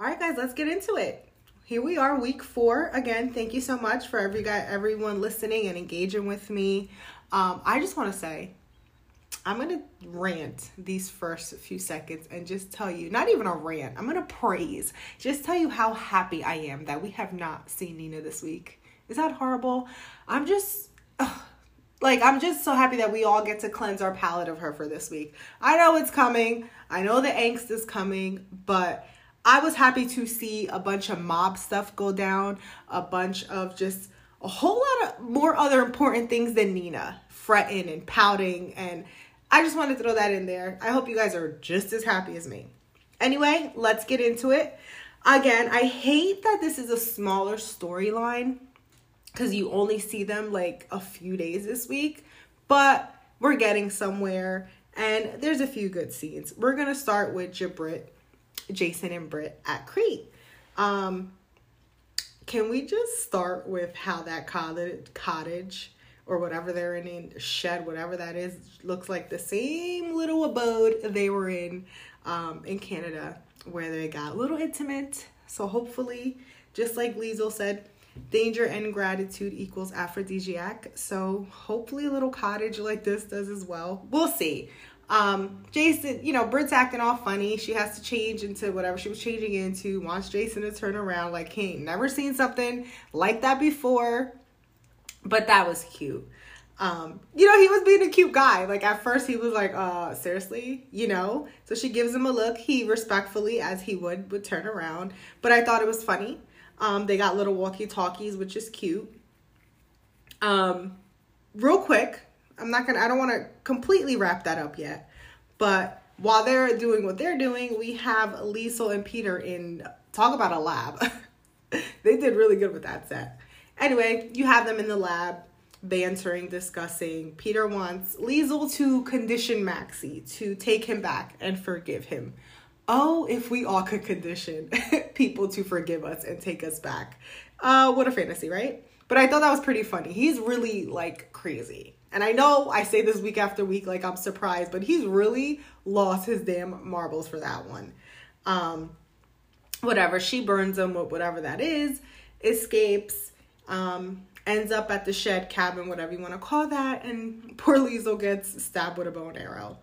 All right, guys, let's get into it. Here we are, week four. Again, thank you so much for every guy, everyone listening and engaging with me. Um, I just want to say, I'm gonna rant these first few seconds and just tell you, not even a rant, I'm gonna praise, just tell you how happy I am that we have not seen Nina this week. Is that horrible? I'm just. Ugh, like I'm just so happy that we all get to cleanse our palate of her for this week. I know it's coming. I know the angst is coming, but I was happy to see a bunch of mob stuff go down, a bunch of just a whole lot of more other important things than Nina fretting and pouting and I just wanted to throw that in there. I hope you guys are just as happy as me. Anyway, let's get into it. Again, I hate that this is a smaller storyline because you only see them like a few days this week, but we're getting somewhere and there's a few good scenes. We're gonna start with Jabrit, Jason and Britt at Crete. Um, can we just start with how that cottage, cottage or whatever they're in, shed, whatever that is, looks like the same little abode they were in um, in Canada, where they got a little intimate. So hopefully, just like Liesl said, danger and gratitude equals aphrodisiac. So hopefully a little cottage like this does as well. We'll see. Um, Jason, you know, Britt's acting all funny. She has to change into whatever she was changing into, wants Jason to turn around like he ain't never seen something like that before. But that was cute. Um, you know, he was being a cute guy. Like at first he was like, uh, seriously, you know? So she gives him a look. He respectfully, as he would, would turn around. But I thought it was funny. Um, they got little walkie talkies, which is cute. Um, real quick, I'm not gonna, I don't wanna completely wrap that up yet. But while they're doing what they're doing, we have Liesl and Peter in, talk about a lab. they did really good with that set. Anyway, you have them in the lab bantering, discussing. Peter wants Liesl to condition Maxie to take him back and forgive him. Oh, if we all could condition people to forgive us and take us back. Uh, what a fantasy, right? But I thought that was pretty funny. He's really like crazy. And I know I say this week after week like I'm surprised, but he's really lost his damn marbles for that one. Um, whatever, she burns him with whatever that is, escapes. Um, ends up at the shed cabin, whatever you want to call that, and poor Liesl gets stabbed with a bow and arrow.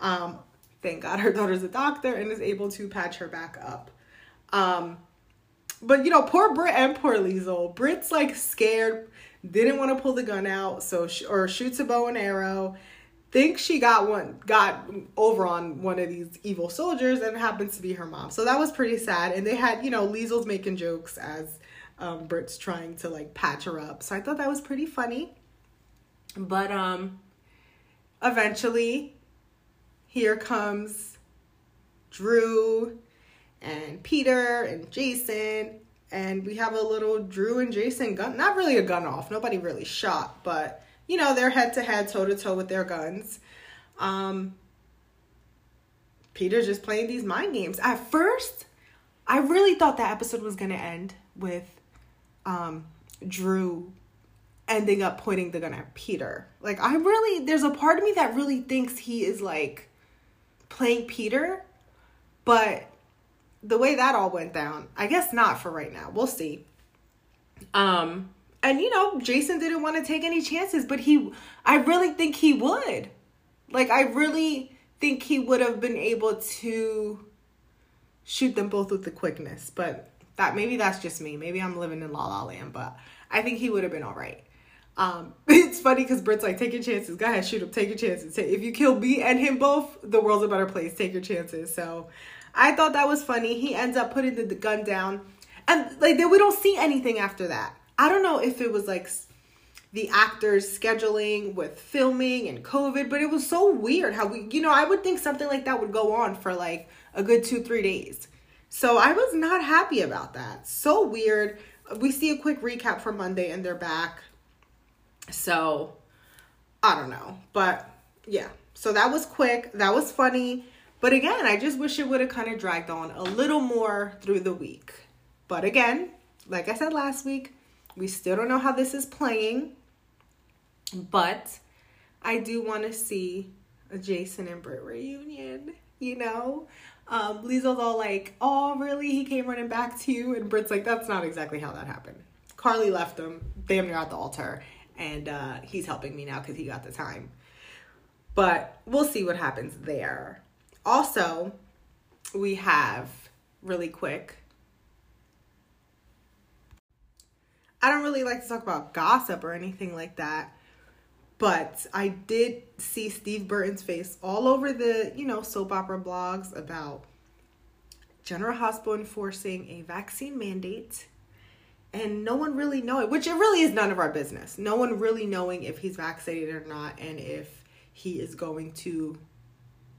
Um, thank God her daughter's a doctor and is able to patch her back up. Um, but you know, poor Britt and poor Liesl. Britt's like scared, didn't want to pull the gun out, so sh- or shoots a bow and arrow. Thinks she got one, got over on one of these evil soldiers, and happens to be her mom. So that was pretty sad. And they had, you know, Liesl's making jokes as um, Britt's trying to like patch her up. So I thought that was pretty funny. But um, eventually, here comes Drew and Peter and Jason. And we have a little Drew and Jason gun, not really a gun off. Nobody really shot, but you know, they're head to head, toe to toe with their guns. Um, Peter's just playing these mind games. At first, I really thought that episode was to end with um, Drew ending up pointing the gun at Peter. Like, I really, there's a part of me that really thinks he is like playing Peter, but the way that all went down, I guess not for right now. We'll see. Um, and you know, Jason didn't want to take any chances, but he, I really think he would. Like, I really think he would have been able to shoot them both with the quickness, but that maybe that's just me. Maybe I'm living in La La Land, but I think he would have been all right. Um, it's funny because Britt's like, take your chances. Go ahead, shoot him. Take your chances. If you kill me and him both, the world's a better place. Take your chances. So I thought that was funny. He ends up putting the, gun down, and like then we don't see anything after that. I don't know if it was like the actors scheduling with filming and COVID, but it was so weird how we, you know, I would think something like that would go on for like a good two, three days. So I was not happy about that. So weird. We see a quick recap for Monday and they're back. So I don't know. But yeah. So that was quick. That was funny. But again, I just wish it would have kind of dragged on a little more through the week. But again, like I said last week, we still don't know how this is playing. But I do want to see a Jason and Britt reunion, you know? Um, Lizo's all like, "Oh, really? He came running back to you?" And Britt's like, "That's not exactly how that happened." Carly left him damn near at the altar, and uh, he's helping me now because he got the time. But we'll see what happens there. Also, we have really quick. I don't really like to talk about gossip or anything like that, but I did see Steve Burton's face all over the, you know, soap opera blogs about General Hospital enforcing a vaccine mandate and no one really knowing, which it really is none of our business. No one really knowing if he's vaccinated or not and if he is going to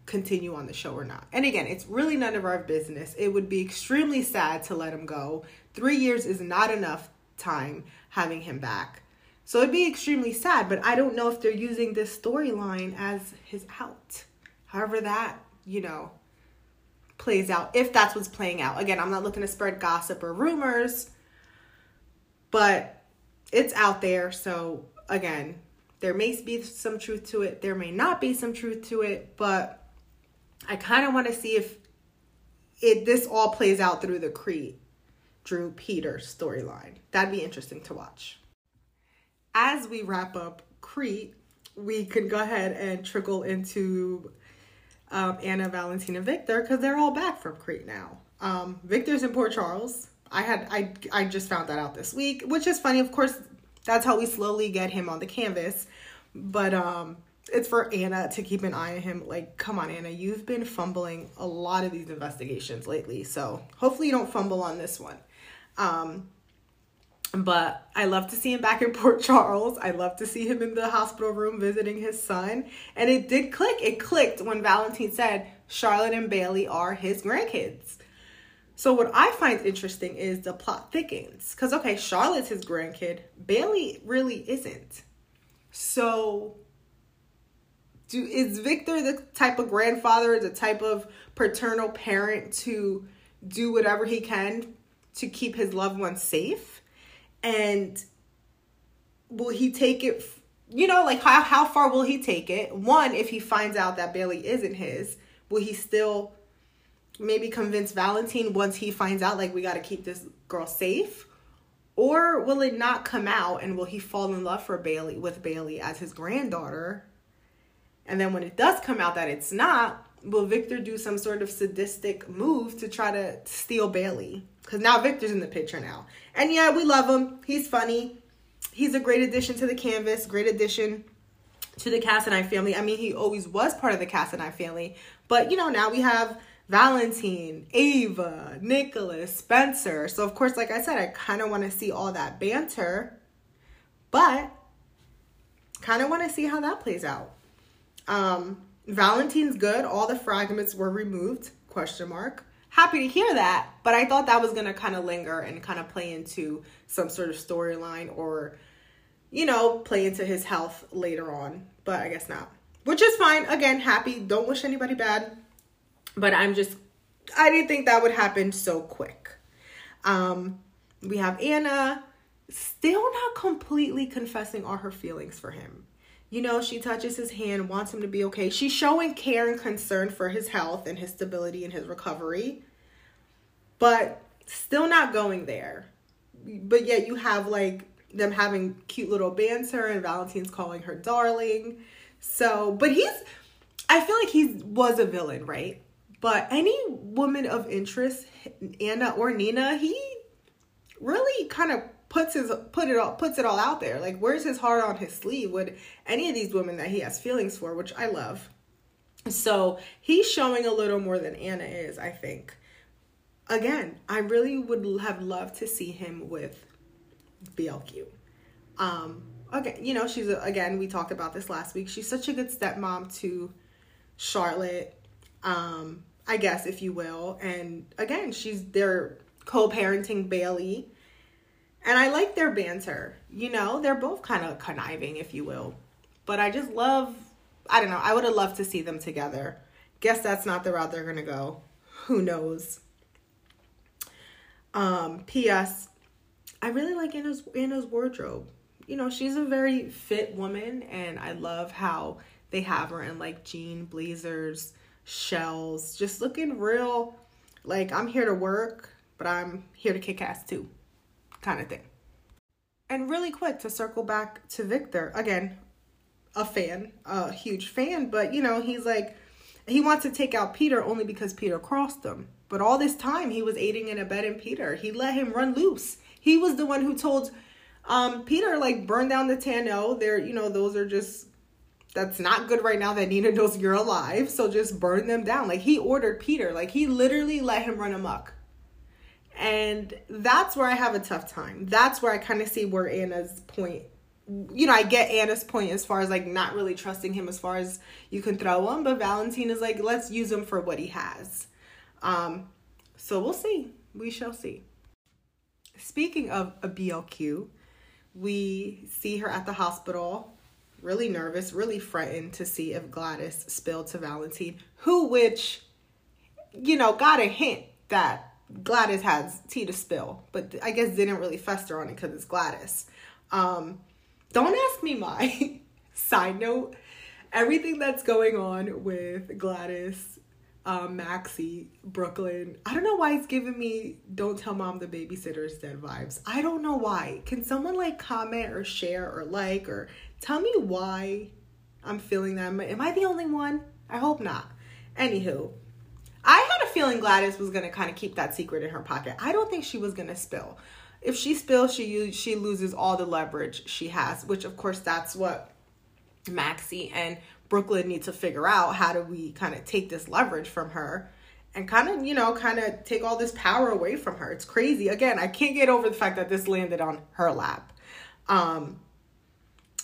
continue on the show or not. And again, it's really none of our business. It would be extremely sad to let him go. Three years is not enough time having him back. So it'd be extremely sad, but I don't know if they're using this storyline as his out. However, that, you know, plays out, if that's what's playing out. Again, I'm not looking to spread gossip or rumors, but it's out there. So again, there may be some truth to it, there may not be some truth to it, but I kind of want to see if it this all plays out through the Crete Drew Peters storyline. That'd be interesting to watch as we wrap up Crete, we can go ahead and trickle into um, Anna, Valentina, Victor because they're all back from Crete now. Um, Victor's in Port Charles. I had I I just found that out this week, which is funny. Of course, that's how we slowly get him on the canvas. But um, it's for Anna to keep an eye on him. Like, come on, Anna, you've been fumbling a lot of these investigations lately, so hopefully you don't fumble on this one. Um, but I love to see him back in Port Charles. I love to see him in the hospital room visiting his son. And it did click. It clicked when Valentine said Charlotte and Bailey are his grandkids. So what I find interesting is the plot thickens. Because okay, Charlotte's his grandkid. Bailey really isn't. So do is Victor the type of grandfather, the type of paternal parent to do whatever he can to keep his loved ones safe? and will he take it you know like how, how far will he take it? One if he finds out that bailey isn't his will he still maybe convince valentine once he finds out like we got to keep this girl safe? Or will it not come out and will he fall in love for bailey with bailey as his granddaughter and then when it does come out that it's not will victor do some sort of sadistic move to try to steal bailey because now Victor's in the picture now. And yeah, we love him. He's funny. He's a great addition to the canvas, great addition to the Cassadine family. I mean, he always was part of the Cassadine family. But, you know, now we have Valentine, Ava, Nicholas, Spencer. So, of course, like I said, I kind of want to see all that banter. But, kind of want to see how that plays out. Um, Valentine's good. All the fragments were removed, question mark happy to hear that. But I thought that was to kind of linger and kind of play into some sort of storyline or, you know, play into his health later on. But I guess not. Which is fine. Again, happy. Don't wish anybody bad. But I'm just, I didn't think that would happen so quick. Um, we have Anna still not completely confessing all her feelings for him. You know, she touches his hand, wants him to be okay. She's showing care and concern for his health and his stability and his recovery but still not going there. But yet you have like them having cute little banter and Valentine's calling her darling. So, but he's I feel like he was a villain, right? But any woman of interest, Anna or Nina, he really kind of puts his put it all puts it all out there. Like where's his heart on his sleeve with any of these women that he has feelings for, which I love. So he's showing a little more than Anna is, I think again, I really would have loved to see him with BLQ. Um, okay, you know, she's a, again, we talked about this last week. She's such a good stepmom to Charlotte, um, I guess, if you will. And again, she's they're co-parenting Bailey. And I like their banter. You know, they're both kind of conniving, if you will. But I just love I don't know, I would have loved to see them together. Guess that's not the route they're gonna go. Who knows? Um, P.S. I really like Anna's Anna's wardrobe. You know, she's a very fit woman, and I love how they have her in like jean blazers, shells, just looking real like I'm here to work, but I'm here to kick ass too, kind of thing. And really quick to circle back to Victor again, a fan, a huge fan, but you know, he's like, he wants to take out Peter only because Peter crossed him. But all this time, he was aiding and abetting Peter. He let him run loose. He was the one who told um, Peter, like, burn down the Tan-O. There, you know, those are just that's not good right now that Nina knows you're alive. So just burn them down. Like he ordered Peter. Like he literally let him run amok. And that's where I have a tough time. That's where I kind of see where Anna's point you know, I get Anna's point as far as like not really trusting him as far as you can throw him, but Valentine is like, let's use him for what he has. Um, so we'll see. We shall see. Speaking of a BLQ, we see her at the hospital, really nervous, really frightened to see if Gladys spilled to Valentine, who, which, you know, got a hint that Gladys has tea to spill, but I guess didn't really fester on it because it's Gladys. Um, don't ask me my Side note, everything that's going on with Gladys, um, Maxie, Brooklyn, I don't know why it's giving me don't tell mom the babysitter is dead vibes. I don't know why. Can someone like comment or share or like or tell me why I'm feeling that? Am I the only one? I hope not. Anywho, I feeling Gladys was gonna kind of keep that secret in her pocket. I don't think she was gonna spill if she spills, she she loses all the leverage she has, which of course that's what Maxie and Brooklyn need to figure out. How do we kind of take this leverage from her? and kind of, you know, kind of take all this power away from her. It's crazy. Again, I can't get over the fact that this landed on her lap. Um,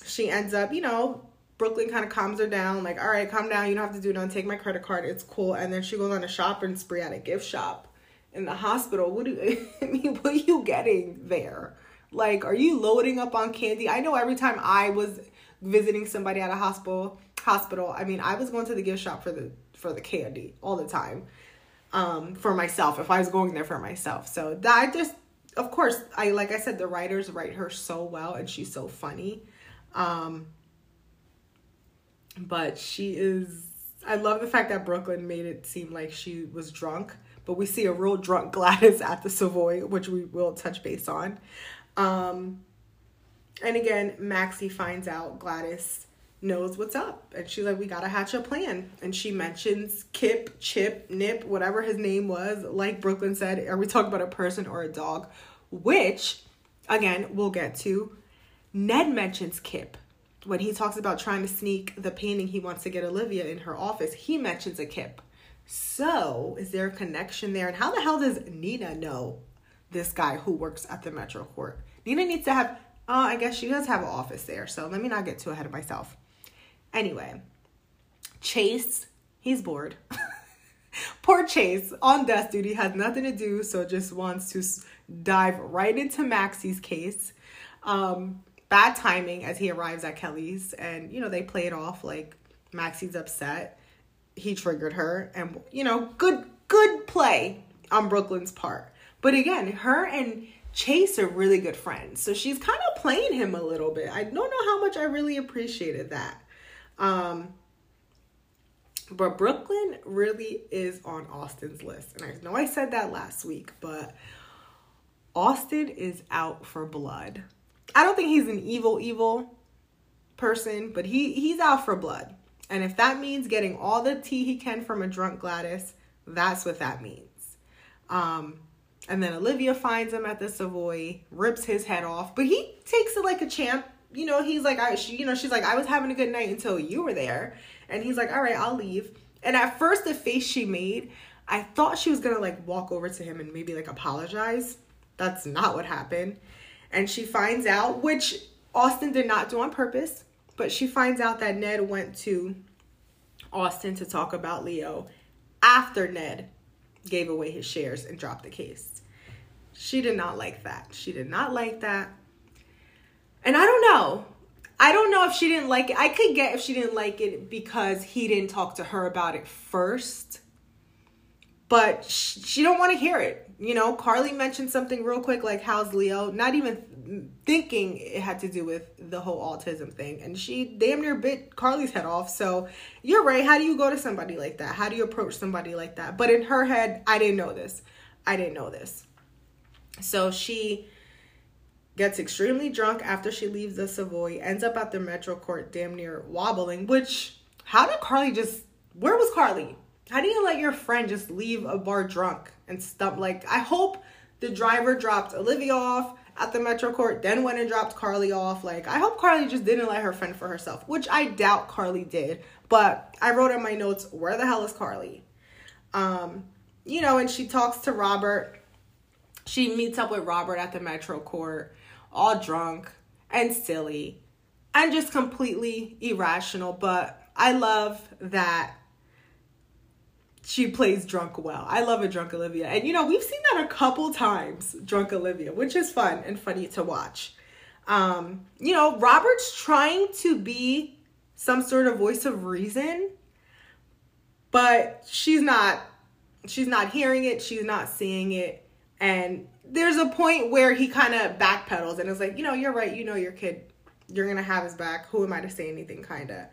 she ends up, you know, Brooklyn kind of calms her down, like, all right, calm down. You don't have to do nothing. Take my credit card. It's cool. And then she goes on a shopping spree at a gift shop in the hospital. What do I mean, what are you getting there? Like, are you loading up on candy? I know every time I was visiting somebody at a hospital, hospital, I mean, I was going to the gift shop for the for the candy all the time. Um, for myself, if I was going there for myself. So that just of course, I like I said, the writers write her so well and she's so funny. Um, but she is I love the fact that Brooklyn made it seem like she was drunk but we see a real drunk Gladys at the Savoy, which we will touch base on. Um, and again, Maxie finds out Gladys knows what's up. And she's like, we gotta hatch a plan. And she mentions Kip, Chip, Nip, whatever his name was. Like Brooklyn said, are we talking about a person or a dog? Which, again, we'll get to. Ned mentions Kip. When he talks about trying to sneak the painting he wants to get Olivia in her office, he mentions a Kip. So, is there a connection there? And how the hell does Nina know this guy who works at the Metro Court? Nina needs to have, uh, I guess she does have an office there. So, let me not get too ahead of myself. Anyway, Chase, he's bored. Poor Chase on desk duty has nothing to do, so just wants to dive right into Maxie's case. Um, bad timing as he arrives at Kelly's, and you know, they play it off like Maxie's upset. He triggered her and you know good good play on brooklyn's part. But again her and chase are really good friends so she's kind of playing him a little bit. I don't know how much i really appreciated that. Um but brooklyn really is on austin's list and i know i said that last week but austin is out for blood i don't think he's an evil evil person but he he's out for blood and if that means getting all the tea he can from a drunk Gladys, that's what that means. Um, and then Olivia finds him at the Savoy, rips his head off, but he takes it like a champ. You know, he's like, I, she, you know, she's like, I was having a good night until you were there. And he's like, all right, I'll leave. And at first, the face she made, I thought she was gonna like walk over to him and maybe like apologize. That's not what happened. And she finds out, which Austin did not do on purpose. But she finds out that Ned went to Austin to talk about Leo after Ned gave away his shares and dropped the case. She did not like that. She did not like that. And I don't know. I don't know if she didn't like it. I could get if she didn't like it because he didn't talk to her about it first. But she, she don't want to hear it. You know, Carly mentioned something real quick like, How's Leo? Not even thinking it had to do with the whole autism thing. And she damn near bit Carly's head off. So you're right. How do you go to somebody like that? How do you approach somebody like that? But in her head, I didn't know this. I didn't know this. So she gets extremely drunk after she leaves the Savoy, ends up at the Metro Court damn near wobbling, which, how did Carly just, where was Carly? How do you let your friend just leave a bar drunk and stump? Like, I hope the driver dropped Olivia off at the Metro Court, then went and dropped Carly off. Like, I hope Carly just didn't let her friend for herself, which I doubt Carly did. But I wrote in my notes, where the hell is Carly? Um, you know, and she talks to Robert. She meets up with Robert at the Metro Court all drunk and silly and just completely irrational. But I love that she plays drunk well. I love a drunk Olivia. And you know, we've seen that a couple times, drunk Olivia, which is fun and funny to watch. Um, you know, Robert's trying to be some sort of voice of reason, but she's not she's not hearing it, she's not seeing it, and there's a point where he kind of backpedals and is like, you know, you're right. You know, your kid, you're gonna have his back. Who am I to say anything? Kind of.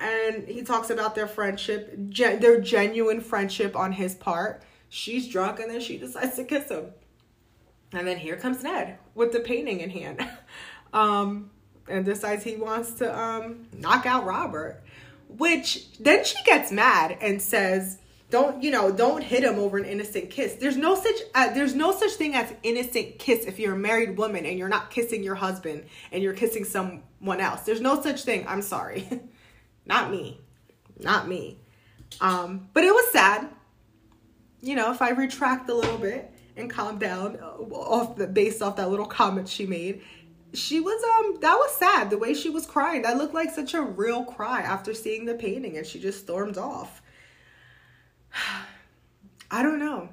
And he talks about their friendship, gen- their genuine friendship on his part. She's drunk and then she decides to kiss him. And then here comes Ned with the painting in hand. um, and decides he wants to um, knock out Robert. Which then she gets mad and says, don't you know don't hit him over an innocent kiss there's no such uh, there's no such thing as innocent kiss if you're a married woman and you're not kissing your husband and you're kissing someone else there's no such thing i'm sorry not me. Not me. Um but it was sad. You know if i retract a little bit and calm down uh, off the based off that little comment she made she was um that was sad. The way she was crying that looked like such a real cry after seeing the painting and she just stormed off. I don't know.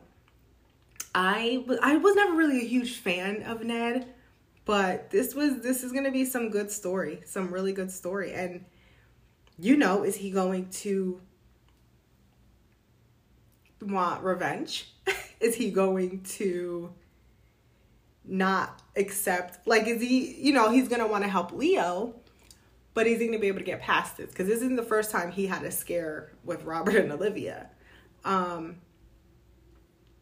I I was never really a huge fan of Ned, but this was this is gonna be some good story, some really good story. And you know, is he going to want revenge? is he going to not accept like is he you know he's gonna want to help leo but is he gonna be able to get past this because this isn't the first time he had a scare with robert and olivia um,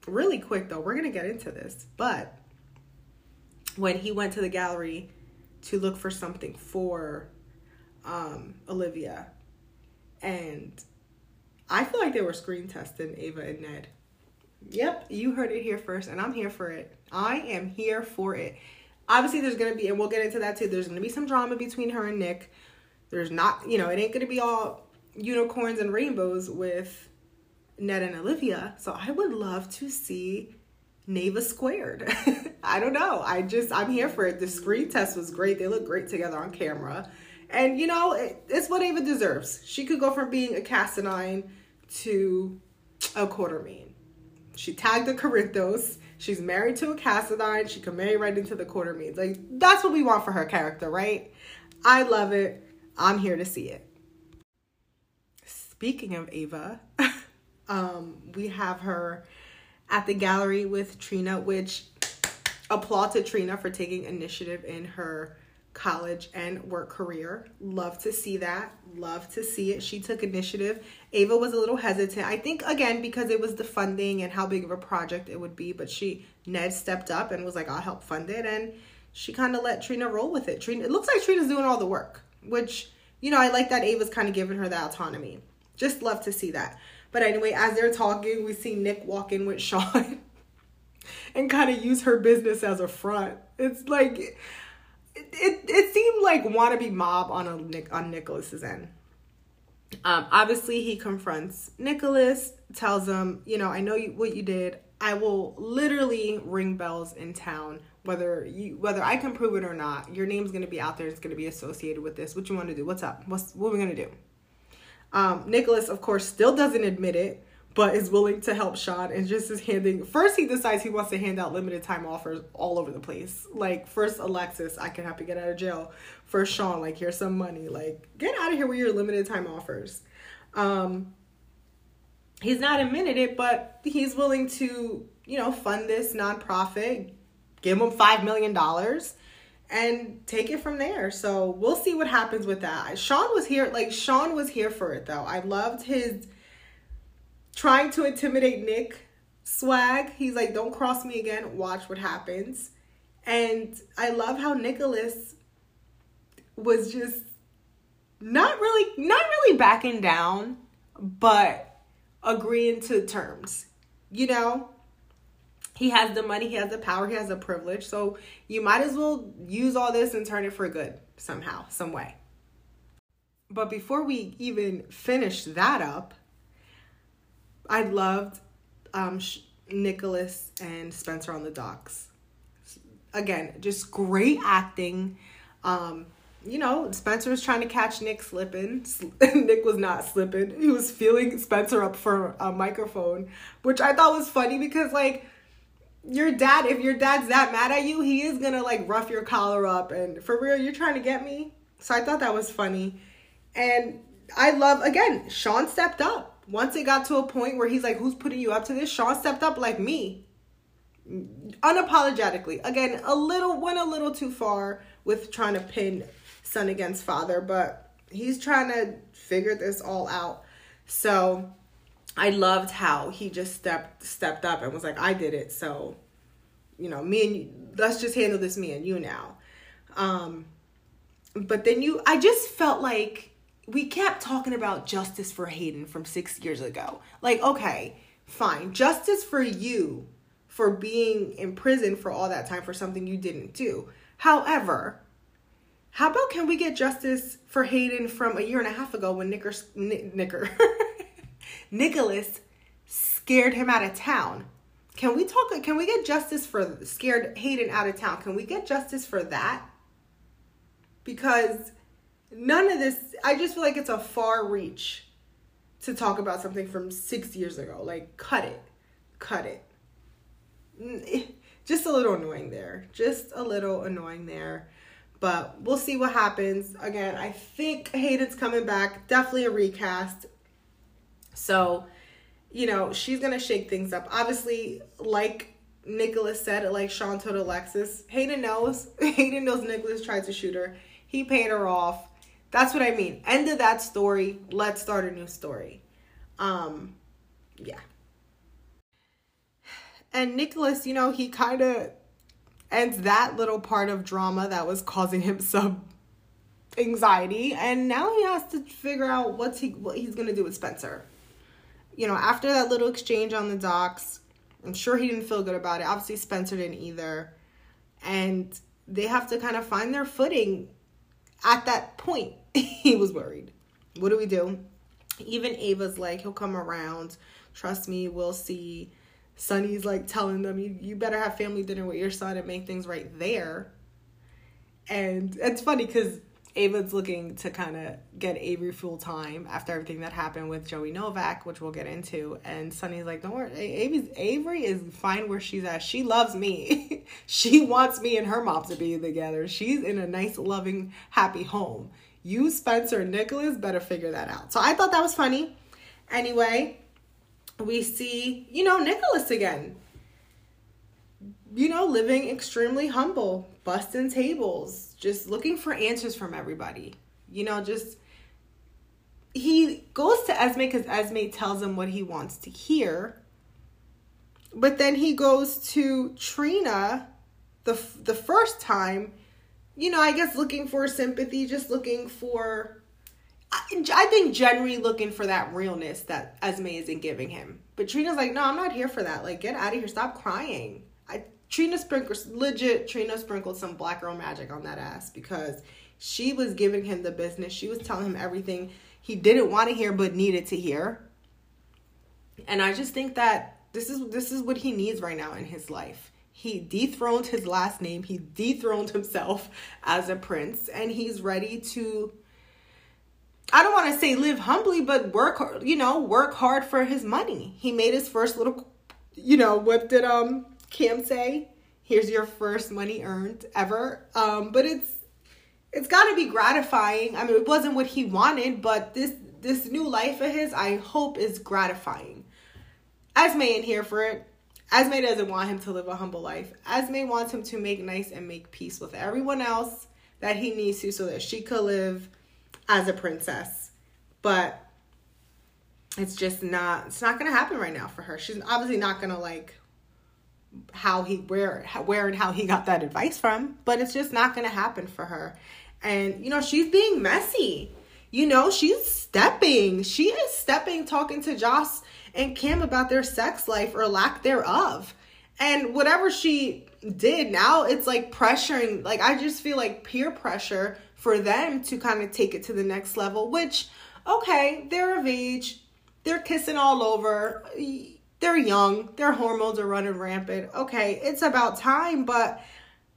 really quick though, we're gonna get into this, but when he went to the gallery to look for something for um, Olivia, and I feel like they were screen testing Ava and Ned. Yep, you heard it here first, and I'm here for it. I am here for it. Obviously, there's gonna be, and we'll get into that too. There's gonna be some drama between her and Nick. There's not, you know, it ain't gonna be all unicorns and rainbows with Ned and Olivia. So I would love to see Neva squared. I don't know. I just, I'm here for it. The screen test was great. They look great together on camera. And, you know, it, it's what Ava deserves. She could go from being a Cassadine to a Quartermaine. She tagged the Corinthos. She's married to a Cassadine. She can marry right into the Quartermaines. Like, that's what we want for her character, right? I love it. I'm here to see it. Speaking of Ava, Um, we have her at the gallery with Trina, which applaud to Trina for taking initiative in her college and work career. Love to see that. Love to see it. She took initiative. Ava was a little hesitant. I think again because it was the funding and how big of a project it would be, but she Ned stepped up and was like, "I'll help fund it." And she kind of let Trina roll with it. Trina it looks like Trina's doing all the work, which you know, I like that Ava's kind of giving her that autonomy. Just love to see that. But anyway, as they're talking, we see Nick walk in with Sean and kind of use her business as a front. It's like it, it, seemed like wannabe mob on a on Nicholas's end. Um, obviously, he confronts Nicholas, tells him, you know, I know you, what you did. I will literally ring bells in town, whether you whether I can prove it or not. Your name's gonna be out there. It's gonna be associated with this. What you want to do? What's up? What's what are we gonna do? Um, Nicholas, of course, still doesn't admit it, but is willing to help Sean and just is handing. First, he decides he wants to hand out limited time offers all over the place. Like, first, Alexis, I can help you get out of jail. First, Sean, like, here's some money. Like, get out of here with your limited time offers. Um, he's not admitted it, but he's willing to you know, fund this nonprofit, give him $5 million and take it from there. So we'll see what happens with that. Sean was here, like, Sean was here for it though. I loved his trying to intimidate Nick swag. He's like, don't cross me again, watch what happens. And I love how Nicholas was just not really not really backing down, but agreeing to terms. You know, he has the money, he has the power, he has the privilege. So you might as well use all this and turn it for good somehow, some way. But before we even finish that up, I loved um, Nicholas and Spencer on the docks. Again, just great acting. Um, you know, Spencer was trying to catch Nick slipping. Nick was not slipping. He was feeling Spencer up for a microphone, which I thought was funny because, like, your dad, if your dad's that mad at you, he is gonna like rough your collar up. And for real, you're trying to get me. So I thought that was funny. And I love, again, Sean stepped up. Once it got to a point where he's like, who's putting you up to this? Sean stepped up like me. Unapologetically. Again, a little, went a little too far with trying to pin son against father, but he's trying to figure this all out. So I loved how he just stepped stepped up and was like, I did it. So, you know, me and you, let's just handle this me and you now. Um, but then you, I just felt like we kept talking about justice for Hayden from six years ago. Like, okay, fine, justice for you for being in prison for all that time for something you didn't do. However, how about can we get justice for Hayden from a year and a half ago when Nicker, Nicker, Nicholas scared him out of town? Can we talk? Can we get justice for scared Hayden out of town? Can we get justice for that? Because none of this, I just feel like it's a far reach to talk about something from six years ago. Like, cut it, cut it. Mm, eh, just a little annoying there. Just a little annoying there. But we'll see what happens. Again, I think Hayden's coming back. Definitely a recast. So, you know, she's to shake things up. Obviously, like Nicholas said, like Sean told Alexis, Hayden knows. Hayden knows Nicholas tried to shoot her. He paid her off. That's what I mean. End of that story. Let's start a new story. Um, yeah. And Nicholas, you know, he kind of ends that little part of drama that was causing him some anxiety and now he has to figure out what's he what he's gonna do with Spencer. You know, after that little exchange on the docks, I'm sure he didn't feel good about it. Obviously Spencer didn't either. And they have to kind of find their footing at that point. he was worried. What do we do? Even Ava's like, he'll come around. Trust me, we'll see. Sonny's like telling them, you, you better have family dinner with your son and make things right there. And it's funny because Ava's looking to kind of get Avery full time after everything that happened with Joey Novak, which we'll get into. And Sonny's like, "Don't worry, Avery's, Avery is fine where she's at. She loves me. she wants me and her mom to be together. She's in a nice, loving, happy home. You, Spencer, and Nicholas better figure that out." So I thought that was funny. Anyway, we see, you know, Nicholas again. You know, living extremely humble, busting tables, just looking for answers from everybody. You know, just he goes to Esme because Esme tells him what he wants to hear. But then he goes to Trina the the first time, you know, I guess looking for sympathy, just looking for I, think generally looking for that realness that Esme isn't giving him. But Trina's like, no, I'm not here for that. Like, get out of here. Stop crying. I Trina sprinkled legit. Trina sprinkled some black girl magic on that ass because she was giving him the business. She was telling him everything he didn't want to hear but needed to hear. And I just think that this is this is what he needs right now in his life. He dethroned his last name. He dethroned himself as a prince, and he's ready to I don't want to say live humbly, but work, you know, work hard for his money. He made his first little, you know, what did um Cam say? Here's your first money earned ever. Um, but it's it's got to be gratifying. I mean, it wasn't what he wanted, but this this new life of his, I hope, is gratifying. Esme ain't here for it. Esme doesn't want him to live a humble life. Esme wants him to make nice and make peace with everyone else that he needs to so that she could live as a princess. But it's just not it's not gonna happen right now for her. She's obviously not gonna like how he where where and how he got that advice from, but it's just not gonna happen for her. And you know, she's being messy. You know, she's stepping. She is stepping talking to Joss and Cam about their sex life or lack thereof. And whatever she did now, it's like pressuring, like I just feel like peer pressure for them to kind of take it to the next level, which okay, they're of age, they're kissing all over they're young, their hormones are running rampant. Okay, it's about time, but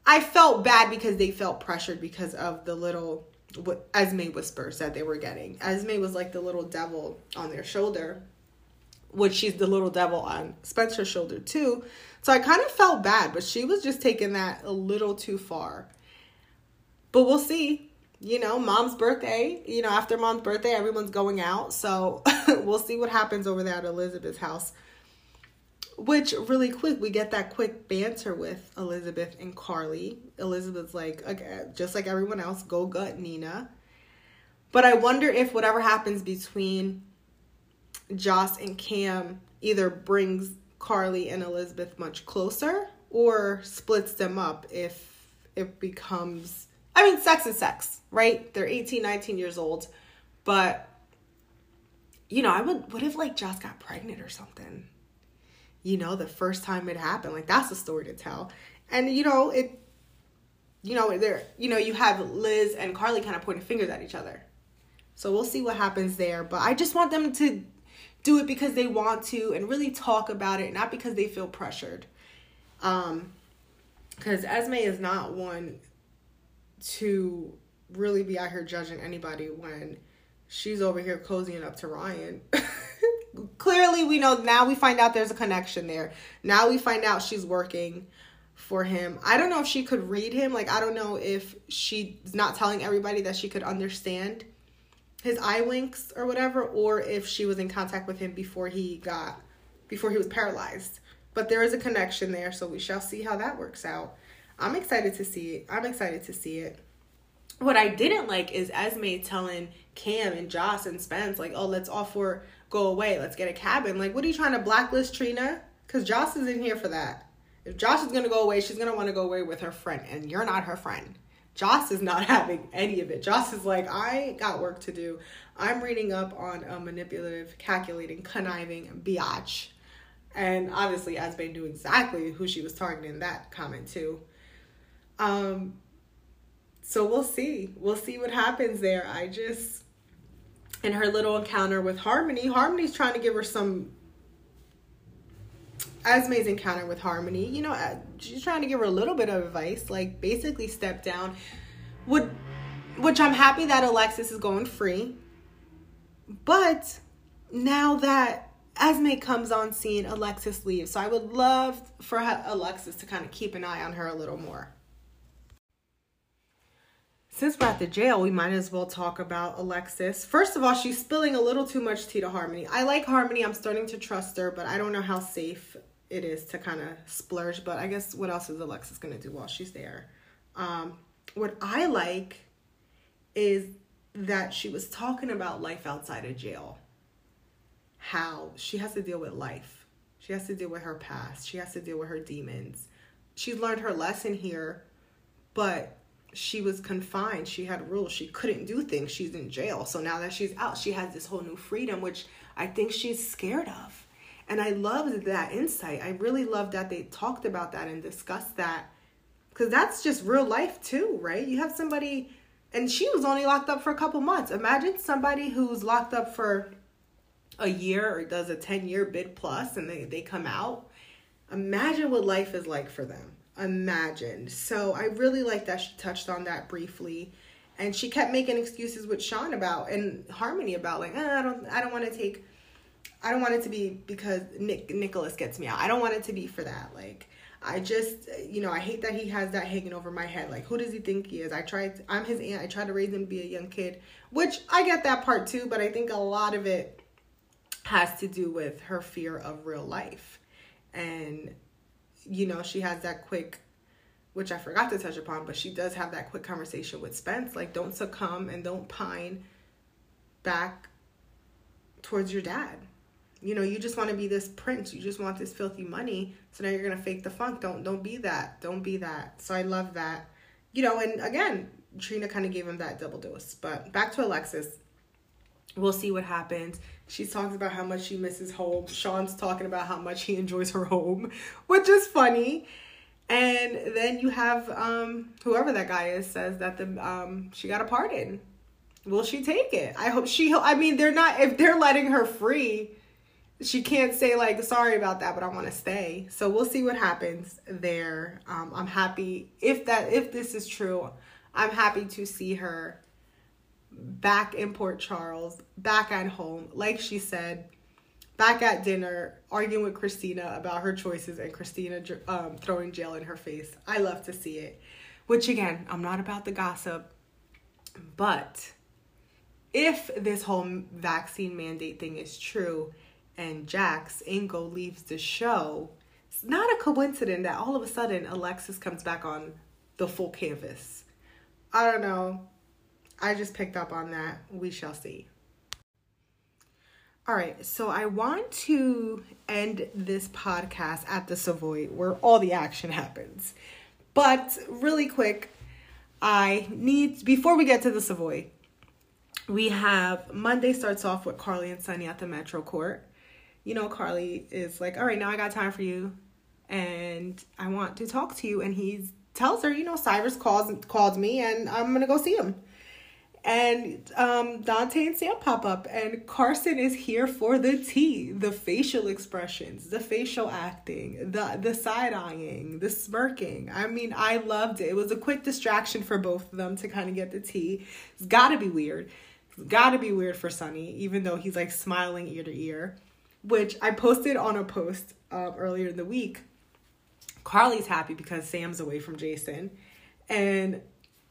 I felt bad because they felt pressured because of the little Esme whispers that they were getting. Esme was like the little devil on their shoulder, which she's the little devil on Spencer's shoulder too. So I kind of felt bad, but she was just taking that a little too far. But we'll see. You know, mom's birthday, you know, after mom's birthday, everyone's going out. So we'll see what happens over there at Elizabeth's house. Which really quick, we get that quick banter with Elizabeth and Carly. Elizabeth's like, okay, just like everyone else, go gut Nina. But I wonder if whatever happens between Joss and Cam either brings Carly and Elizabeth much closer or splits them up if it becomes I mean sex is sex, right? They're 18, 19 years old, but you know, I would what if like Joss got pregnant or something? You know, the first time it happened. Like that's a story to tell. And you know, it you know, there you know, you have Liz and Carly kind of pointing fingers at each other. So we'll see what happens there, but I just want them to do it because they want to and really talk about it, not because they feel pressured. Um cuz Esme is not one to really be out here judging anybody when she's over here cozying up to Ryan. clearly we know now we find out there's a connection there. Now we find out she's working for him. I don't know if she could read him. Like I don't know if she's not telling everybody that she could understand his eye winks or whatever or if she was in contact with him before he got before he was paralyzed. But there is a connection there, so we shall see how that works out. I'm excited to see it. I'm excited to see it. What I didn't like is Esme telling Cam and Joss and Spence like, "Oh, let's offer go away. Let's get a cabin. Like, what are you trying to blacklist Trina? Because Joss is in here for that. If Joss is going to go away, she's going to want to go away with her friend, and you're not her friend. Joss is not having any of it. Joss is like, I got work to do. I'm reading up on a manipulative, calculating, conniving biatch. And obviously, Esme knew exactly who she was targeting that comment to. Um, so we'll see. We'll see what happens there. I just in her little encounter with Harmony, Harmony's trying to give her some Esme's encounter with Harmony, you know, uh, she's trying to give her a little bit of advice, like basically step down. Would which I'm happy that Alexis is going free. But now that Esme comes on scene, Alexis leaves. So I would love for Alexis to kind of keep an eye on her a little more since we're at the jail, we might as well talk about Alexis. First of all, she's spilling a little too much tea to Harmony. I like Harmony. I'm starting to trust her, but I don't know how safe it is to kind of splurge. But I guess what else is Alexis going to do while she's there? Um, what I like is that she was talking about life outside of jail. How she has to deal with life. She has to deal with her past. She has to deal with her demons. She's learned her lesson here, but she was confined. She had rules. She couldn't do things. She's in jail. So now that she's out, she has this whole new freedom, which I think she's scared of. And I loved that insight. I really loved that they talked about that and discussed that. Because that's just real life too, right? You have somebody, and she was only locked up for a couple months. Imagine somebody who's locked up for a year or does a 10 year bid plus and they, they come out. Imagine what life is like for them imagined. So I really like that she touched on that briefly. And she kept making excuses with Sean about and Harmony about like, eh, I don't I don't want to take I don't want it to be because Nick Nicholas gets me out. I don't want it to be for that. Like I just, you know, I hate that he has that hanging over my head. Like, who does he think he is? I tried, I'm his aunt. I tried to raise him to be a young kid, which I get that part too, but I think a lot of it has to do with her fear of real life and you know she has that quick which I forgot to touch upon, but she does have that quick conversation with Spence. Like, don't succumb and don't pine back towards your dad. You know, you just want to be this prince. You just want this filthy money. So now you're gonna fake the funk. Don't don't be that. Don't be that. So I love that. You know, and again, Trina kind of gave him that double dose. But back to Alexis. We'll see what happens. She talks about how much she misses home. Sean's talking about how much he enjoys her home, which is funny. And then you have um, whoever that guy is says that the um, she got a pardon. Will she take it? I hope she. I mean, they're not if they're letting her free. She can't say like sorry about that, but I want to stay. So we'll see what happens there. Um, I'm happy if that if this is true. I'm happy to see her back in Port Charles, back at home. Like she said, back at dinner arguing with Kristina about her choices and Kristina um, throwing jail in her face. I love to see it. Which again, I'm not about the gossip, but if this whole vaccine mandate thing is true and Jax Ingo leaves the show, it's not a coincidence that all of a sudden Alexis comes back on the full canvas. I don't know. I just picked up on that. We shall see. All right, so I want to end this podcast at the Savoy where all the action happens. But really quick, I need, before we get to the Savoy, we have Monday starts off with Carly and Sonny at the Metro Court. You know, Carly is like, all right, now I got time for you and I want to talk to you. And he tells her, you know, Cyrus calls called me and I'm gonna go see him and um, Dante and Sam pop up, and Carson is here for the tea, the facial expressions, the facial acting, the the side eyeing, the smirking. I mean, I loved it. It was a quick distraction for both of them to kind of get the tea. It's got to be weird. It's got to be weird for Sonny, even though he's like smiling ear to ear, which I posted on a post uh, earlier in the week. Carly's happy because Sam's away from Jason, and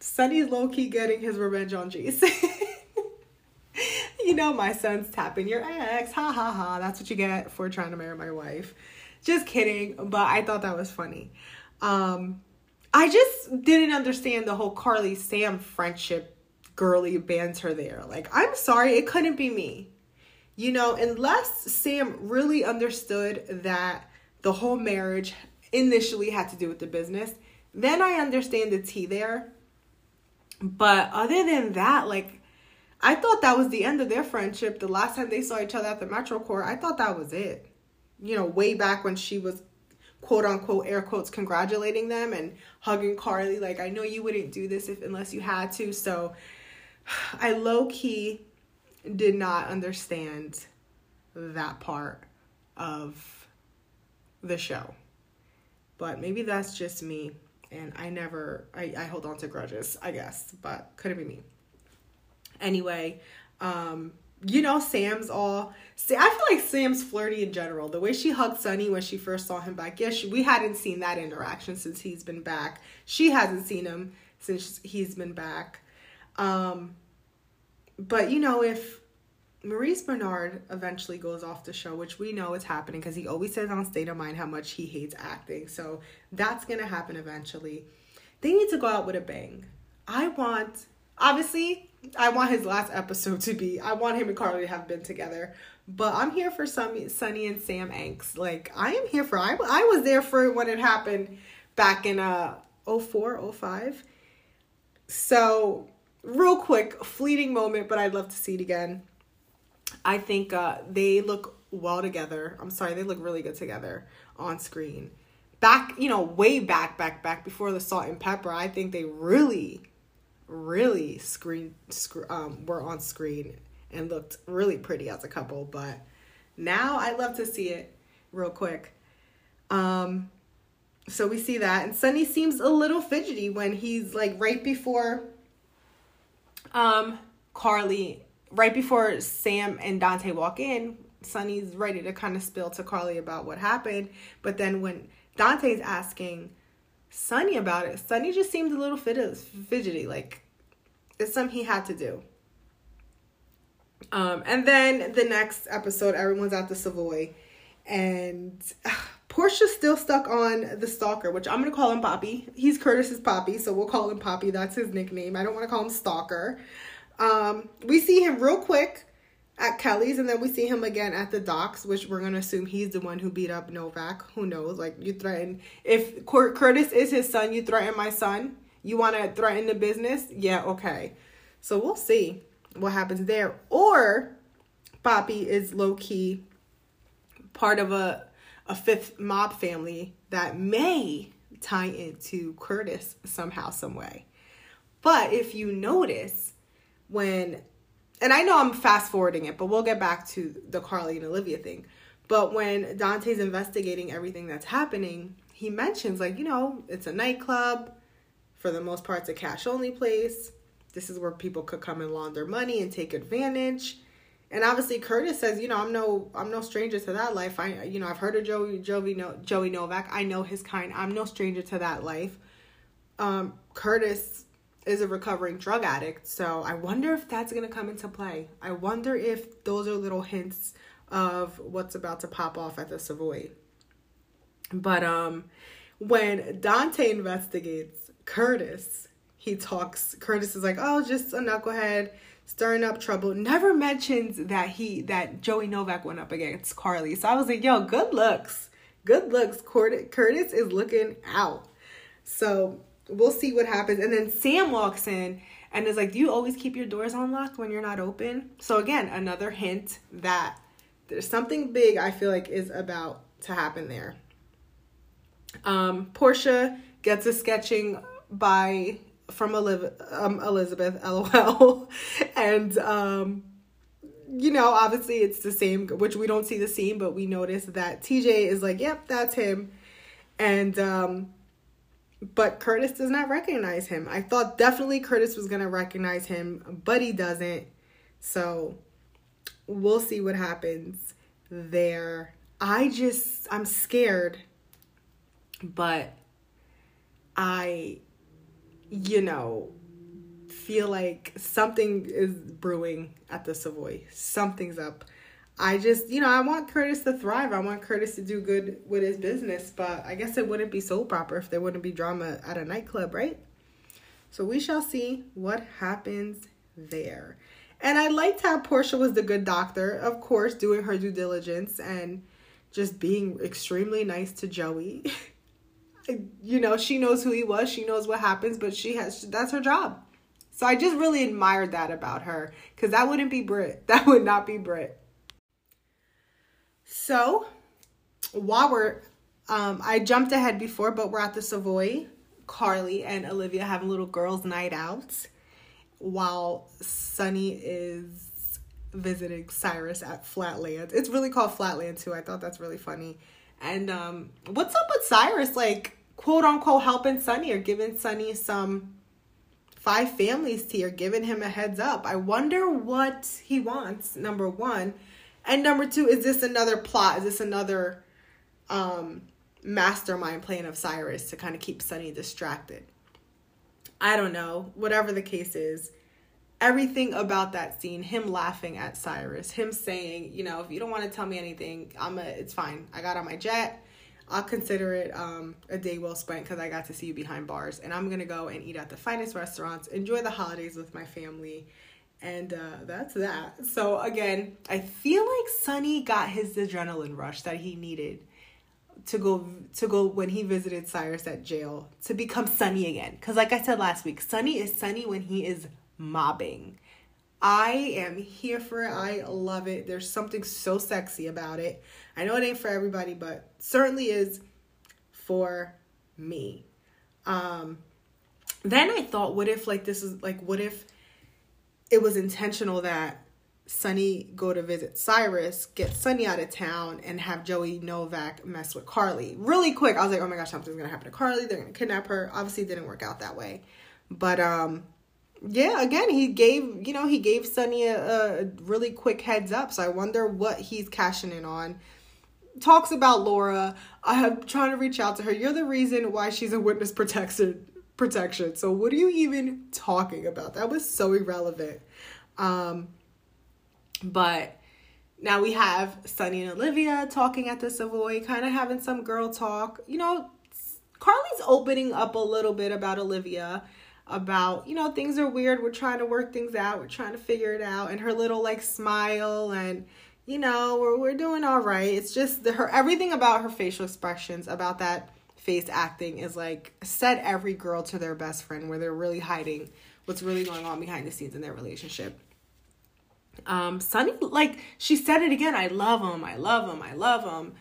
Sonny's low key getting his revenge on Jason. you know, my son's tapping your ex. Ha ha ha. That's what you get for trying to marry my wife. Just kidding, but I thought that was funny. Um, I just didn't understand the whole Carly Sam friendship girly banter there. Like, I'm sorry, it couldn't be me. You know, unless Sam really understood that the whole marriage initially had to do with the business, then I understand the tea there. But other than that, like I thought that was the end of their friendship. The last time they saw each other at the Metro Court, I thought that was it. You know, way back when she was quote unquote air quotes congratulating them and hugging Carly like I know you wouldn't do this if unless you had to. So I low key did not understand that part of the show. But maybe that's just me and I never I, I hold on to grudges, I guess, but couldn't be me. Anyway, um, you know, Sam's all. See, I feel like Sam's flirty in general. The way she hugged Sonny when she first saw him back. Yes, we hadn't seen that interaction since he's been back. She hasn't seen him since he's been back. Um, but you know, if Maurice Bernard eventually goes off the show, which we know is happening because he always says on State of Mind how much he hates acting. So that's going to happen eventually. They need to go out with a bang. I want, obviously, I want his last episode to be, I want him and Carly to have been together. But I'm here for some Sonny and Sam Angst. Like, I am here for, I, I was there for when it happened back in uh 04, 05. So, real quick, fleeting moment, but I'd love to see it again I think uh, they look well together. I'm sorry, they look really good together on screen. Back, you know, way back, back, back before the salt and pepper, I think they really, really screen sc- um, were on screen and looked really pretty as a couple. But now I love to see it real quick. Um, so we see that, and Sonny seems a little fidgety when he's like right before um Carly right before Sam and Dante walk in, Sonny's ready to kind of spill to Carly about what happened. But then when Dante's asking Sonny about it, Sonny just seemed a little fidgety, like it's something he had to do. Um, and then the next episode, everyone's at the Savoy, and Portia's still stuck on the stalker, which I'm gonna call him Poppy. He's Curtis's Poppy, so we'll call him Poppy. That's his nickname. I don't want to call him Stalker. Um, we see him real quick at Kelly's, and then we see him again at the docks, which we're gonna assume he's the one who beat up Novak. Who knows? Like you threaten if Curtis is his son, you threaten my son. You want to threaten the business? Yeah, okay. So we'll see what happens there. Or Poppy is low key part of a a fifth mob family that may tie into Curtis somehow, some way. But if you notice, when, and I know I'm fast forwarding it, but we'll get back to the Carly and Olivia thing. But when Dante's investigating everything that's happening, he mentions, like, you know, it's a nightclub. For the most part, it's a cash only place. This is where people could come and launder money and take advantage. And obviously Curtis says, you know, I'm no I'm no stranger to that life. I you know, I've heard of Joey Joey no, Joey Novak. I know his kind. I'm no stranger to that life. Um, Curtis is a recovering drug addict, so I wonder if that's going to come into play. I wonder if those are little hints of what's about to pop off at the Savoy. But um when Dante investigates Curtis, he talks Curtis is like, "Oh, just a knucklehead." stirring up trouble. Never mentions that he that Joey Novak went up against Carly. So I was like, yo, good looks. Good looks. Curtis is looking out. So we'll see what happens. And then Sam walks in and is like, Do you always keep your doors unlocked when you're not open? So again, another hint that there's something big I feel like is about to happen there. Um, Portia gets a sketching by from Elizabeth, um, Elizabeth LOL. and, um, you know, obviously it's the same, which we don't see the scene, but we notice that TJ is like, yep, that's him. And, um, but Curtis does not recognize him. I thought definitely Curtis was going to recognize him, but he doesn't. So we'll see what happens there. I just, I'm scared, but I you know, feel like something is brewing at the Savoy. Something's up. I just, you know, I want Curtis to thrive. I want Curtis to do good with his business, but I guess it wouldn't be so proper if there wouldn't be drama at a nightclub, right? So we shall see what happens there. And I liked how Portia was the good doctor, of course, doing her due diligence and just being extremely nice to Joey. you know, she knows who he was, she knows what happens, but she has that's her job. So I just really admired that about her because that wouldn't be Britt. That would not be Britt. So while we're, um, I jumped ahead before, but we're at the Savoy. Carly and Olivia having a little girls' night out while Sonny is visiting Cyrus at Flatland. It's really called Flatland too. I thought that's really funny. And um, what's up with Cyrus? Like, quote unquote, helping Sonny or giving Sonny some five families tier, giving him a heads up. I wonder what he wants, number one. And number two, is this another plot? Is this another um, mastermind plan of Cyrus to kind of keep Sonny distracted? I don't know. Whatever the case is, everything about that scene, him laughing at Cyrus, him saying, you know, if you don't want to tell me anything, I'm a, it's fine. I got on my jet. I'll consider it um, a day well spent because I got to see you behind bars. And I'm going to go and eat at the finest restaurants, enjoy the holidays with my family. And uh, that's that. So, again, I feel like Sonny got his adrenaline rush that he needed to go to go when he visited Cyrus at jail to become Sonny again. Cause like I said last week, Sonny is Sonny when he is mobbing. I am here for it. I love it. There's something so sexy about it. I know it ain't for everybody, but certainly is for me. Um then I thought what if like this is like what if it was intentional that Sonny go to visit Cyrus, get Sonny out of town, and have Joey Novak mess with Carly. Really quick, I was like, oh my gosh, something's gonna happen to Carly. They're gonna kidnap her. Obviously, didn't work out that way. But um, yeah, again, he gave you know he gave Sonny a, a really quick heads up. So I wonder what he's cashing in on. Talks about Laura. I'm trying to reach out to her. You're the reason why she's a witness protection protection. So what are you even talking about? That was so irrelevant. Um, but now we have Sonny and Olivia talking at the Savoy, kind of having some girl talk. You know, Carly's opening up a little bit about Olivia, about, you know, things are weird. We're trying to work things out. We're trying to figure it out. And her little like smile and, you know, we're, we're doing all right. It's just the, her, everything about her facial expressions, about that face acting is like set every girl to their best friend where they're really hiding what's really going on behind the scenes in their relationship. Um, Sonny, like she said it again, I love him, I love him, I love him.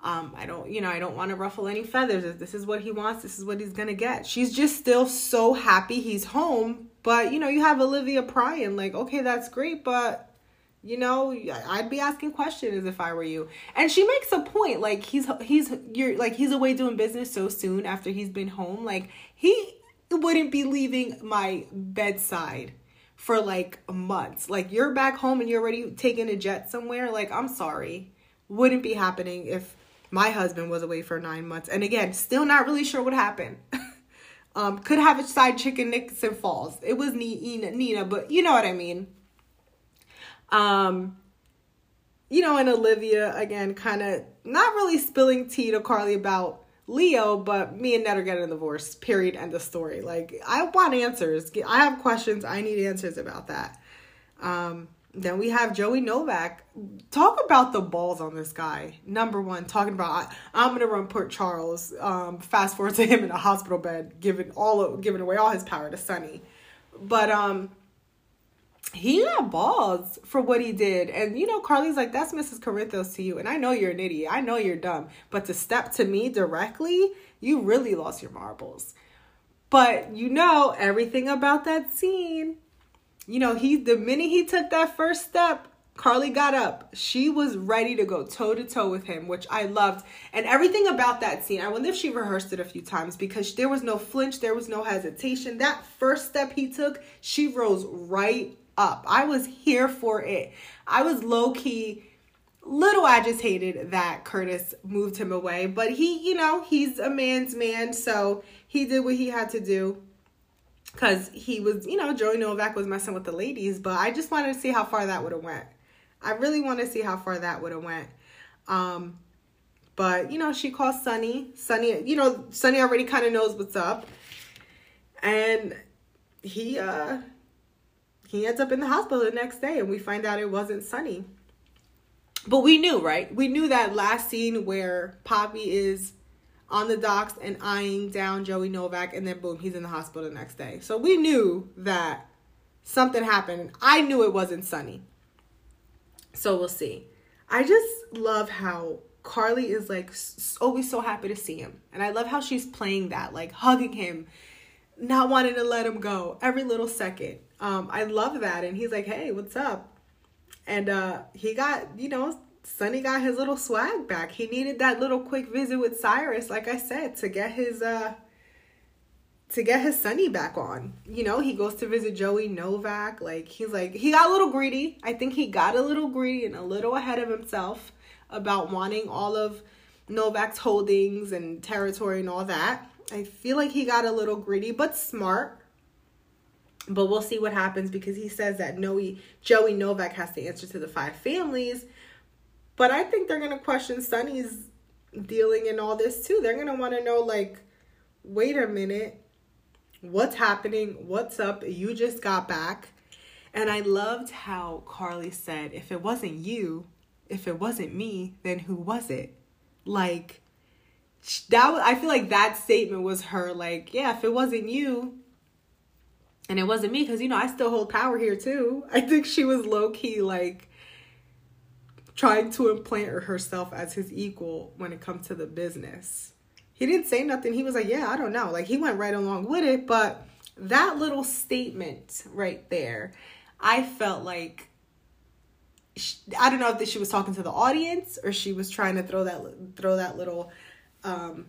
Um, I don't, you know, I don't want to ruffle any feathers. If this is what he wants, this is what he's gonna get. She's just still so happy he's home. But you know, you have Olivia prying, like, okay, that's great, but you know, I'd be asking questions if I were you. And she makes a point, like he's he's you're like he's away doing business so soon after he's been home. Like he wouldn't be leaving my bedside for like months. Like you're back home and you're already taking a jet somewhere. Like I'm sorry, wouldn't be happening if my husband was away for nine months. And again, still not really sure what happened. um, could have a side chicken Nixon Falls. It was Nina, Nina, but you know what I mean. Um, you know, and Olivia again, kind of not really spilling tea to Carly about Leo, but me and Ned are getting a divorce. Period. End of story. Like I want answers. I have questions. I need answers about that. Um, then we have Joey Novak. Talk about the balls on this guy. Number one, talking about I'm gonna run Port Charles. Um, fast forward to him in a hospital bed, giving all giving away all his power to Sonny. But um, he got balls for what he did. And you know, Carly's like, that's Mrs. Corinthos to you. And I know you're an idiot. I know you're dumb. But to step to me directly, you really lost your marbles. But you know everything about that scene. You know, he the minute he took that first step, Carly got up. She was ready to go toe to toe with him, which I loved. And everything about that scene, I wonder if she rehearsed it a few times because there was no flinch, there was no hesitation. That first step he took, she rose right up. I was here for it. I was low key little agitated that Curtis moved him away, but he, you know, he's a man's man, so he did what he had to do. Cause he was, you know, Joey Novak was messing with the ladies, but I just wanted to see how far that would have went. I really want to see how far that would have went. Um, but you know, she calls Sonny. Sonny, you know, Sonny already kind of knows what's up, and he uh he ends up in the hospital the next day and we find out it wasn't Sonny. But we knew, right? We knew that last scene where Poppy is on the docks and eyeing down Joey Novak and then boom, he's in the hospital the next day. So we knew that something happened. I knew it wasn't Sonny. So we'll see. I just love how Carly is like always so happy to see him. And I love how she's playing that, like hugging him, not wanting to let him go every little second um, I love that. And he's like, hey, what's up? And uh, he got, you know, Sonny got his little swag back. He needed that little quick visit with Cyrus, like I said, to get his uh to get his Sonny back on. You know, he goes to visit Joey Novak. Like he's like he got a little greedy. I think he got a little greedy and a little ahead of himself about wanting all of Novak's holdings and territory and all that. I feel like he got a little greedy, but smart. But we'll see what happens because he says that Noe, Joey Novak has to answer to the five families. But I think they're going to question Sonny's dealing in all this too. They're going to want to know, like, wait a minute, what's happening? What's up? You just got back. And I loved how Carly said, if it wasn't you, if it wasn't me, then who was it? Like, that I feel like that statement was her like, yeah, if it wasn't you, and it wasn't me because you know I still hold power here too. I think she was low key like trying to implant herself as his equal when it comes to the business. He didn't say nothing. He was like, "Yeah, I don't know." Like he went right along with it, but that little statement right there, I felt like I don't know if she was talking to the audience or she was trying to throw that throw that little um,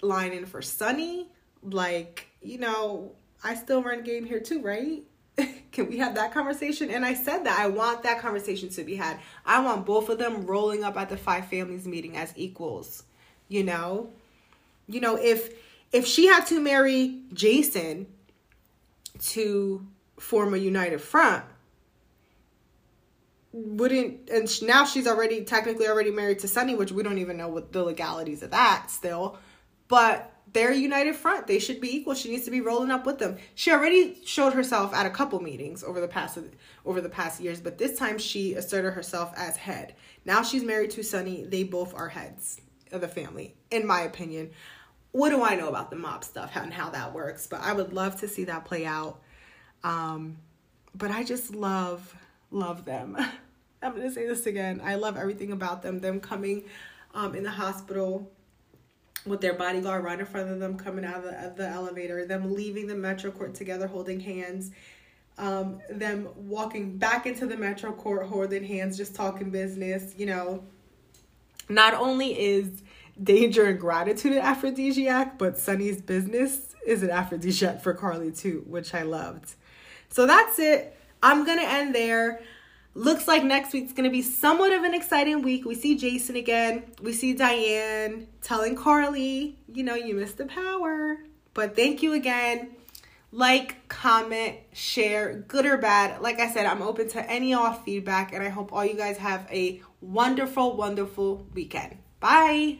line in for Sonny. Like you know, I still run game here too, right? Can we have that conversation? And I said that I want that conversation to be had. I want both of them rolling up at the five families meeting as equals. You know? You know, if if she had to marry Jason to form a united front, wouldn't and now she's already technically already married to Sonny, which we don't even know what the legalities of that still. But they're a united front. They should be equal. She needs to be rolling up with them. She already showed herself at a couple meetings over the past over the past years, but this time she asserted herself as head. Now she's married to Sonny. They both are heads of the family, in my opinion. What do I know about the mob stuff and how that works? But I would love to see that play out. Um, but I just love love them. I'm gonna say this again. I love everything about them. Them coming um, in the hospital with their bodyguard right in front of them, coming out of the, of the elevator. Them leaving the Metro Court together, holding hands. Um, them walking back into the Metro Court, holding hands, just talking business. You know, not only is danger and gratitude an aphrodisiac, but Sonny's business is an aphrodisiac for Carly too, which I loved. So that's it. I'm gonna end there. Looks like next week's gonna be somewhat of an exciting week. We see Jason again. We see Diane telling Carly, you know, you missed the power. But thank you again. Like, comment, share, good or bad. Like I said, I'm open to any off feedback, and I hope all you guys have a wonderful, wonderful weekend. Bye.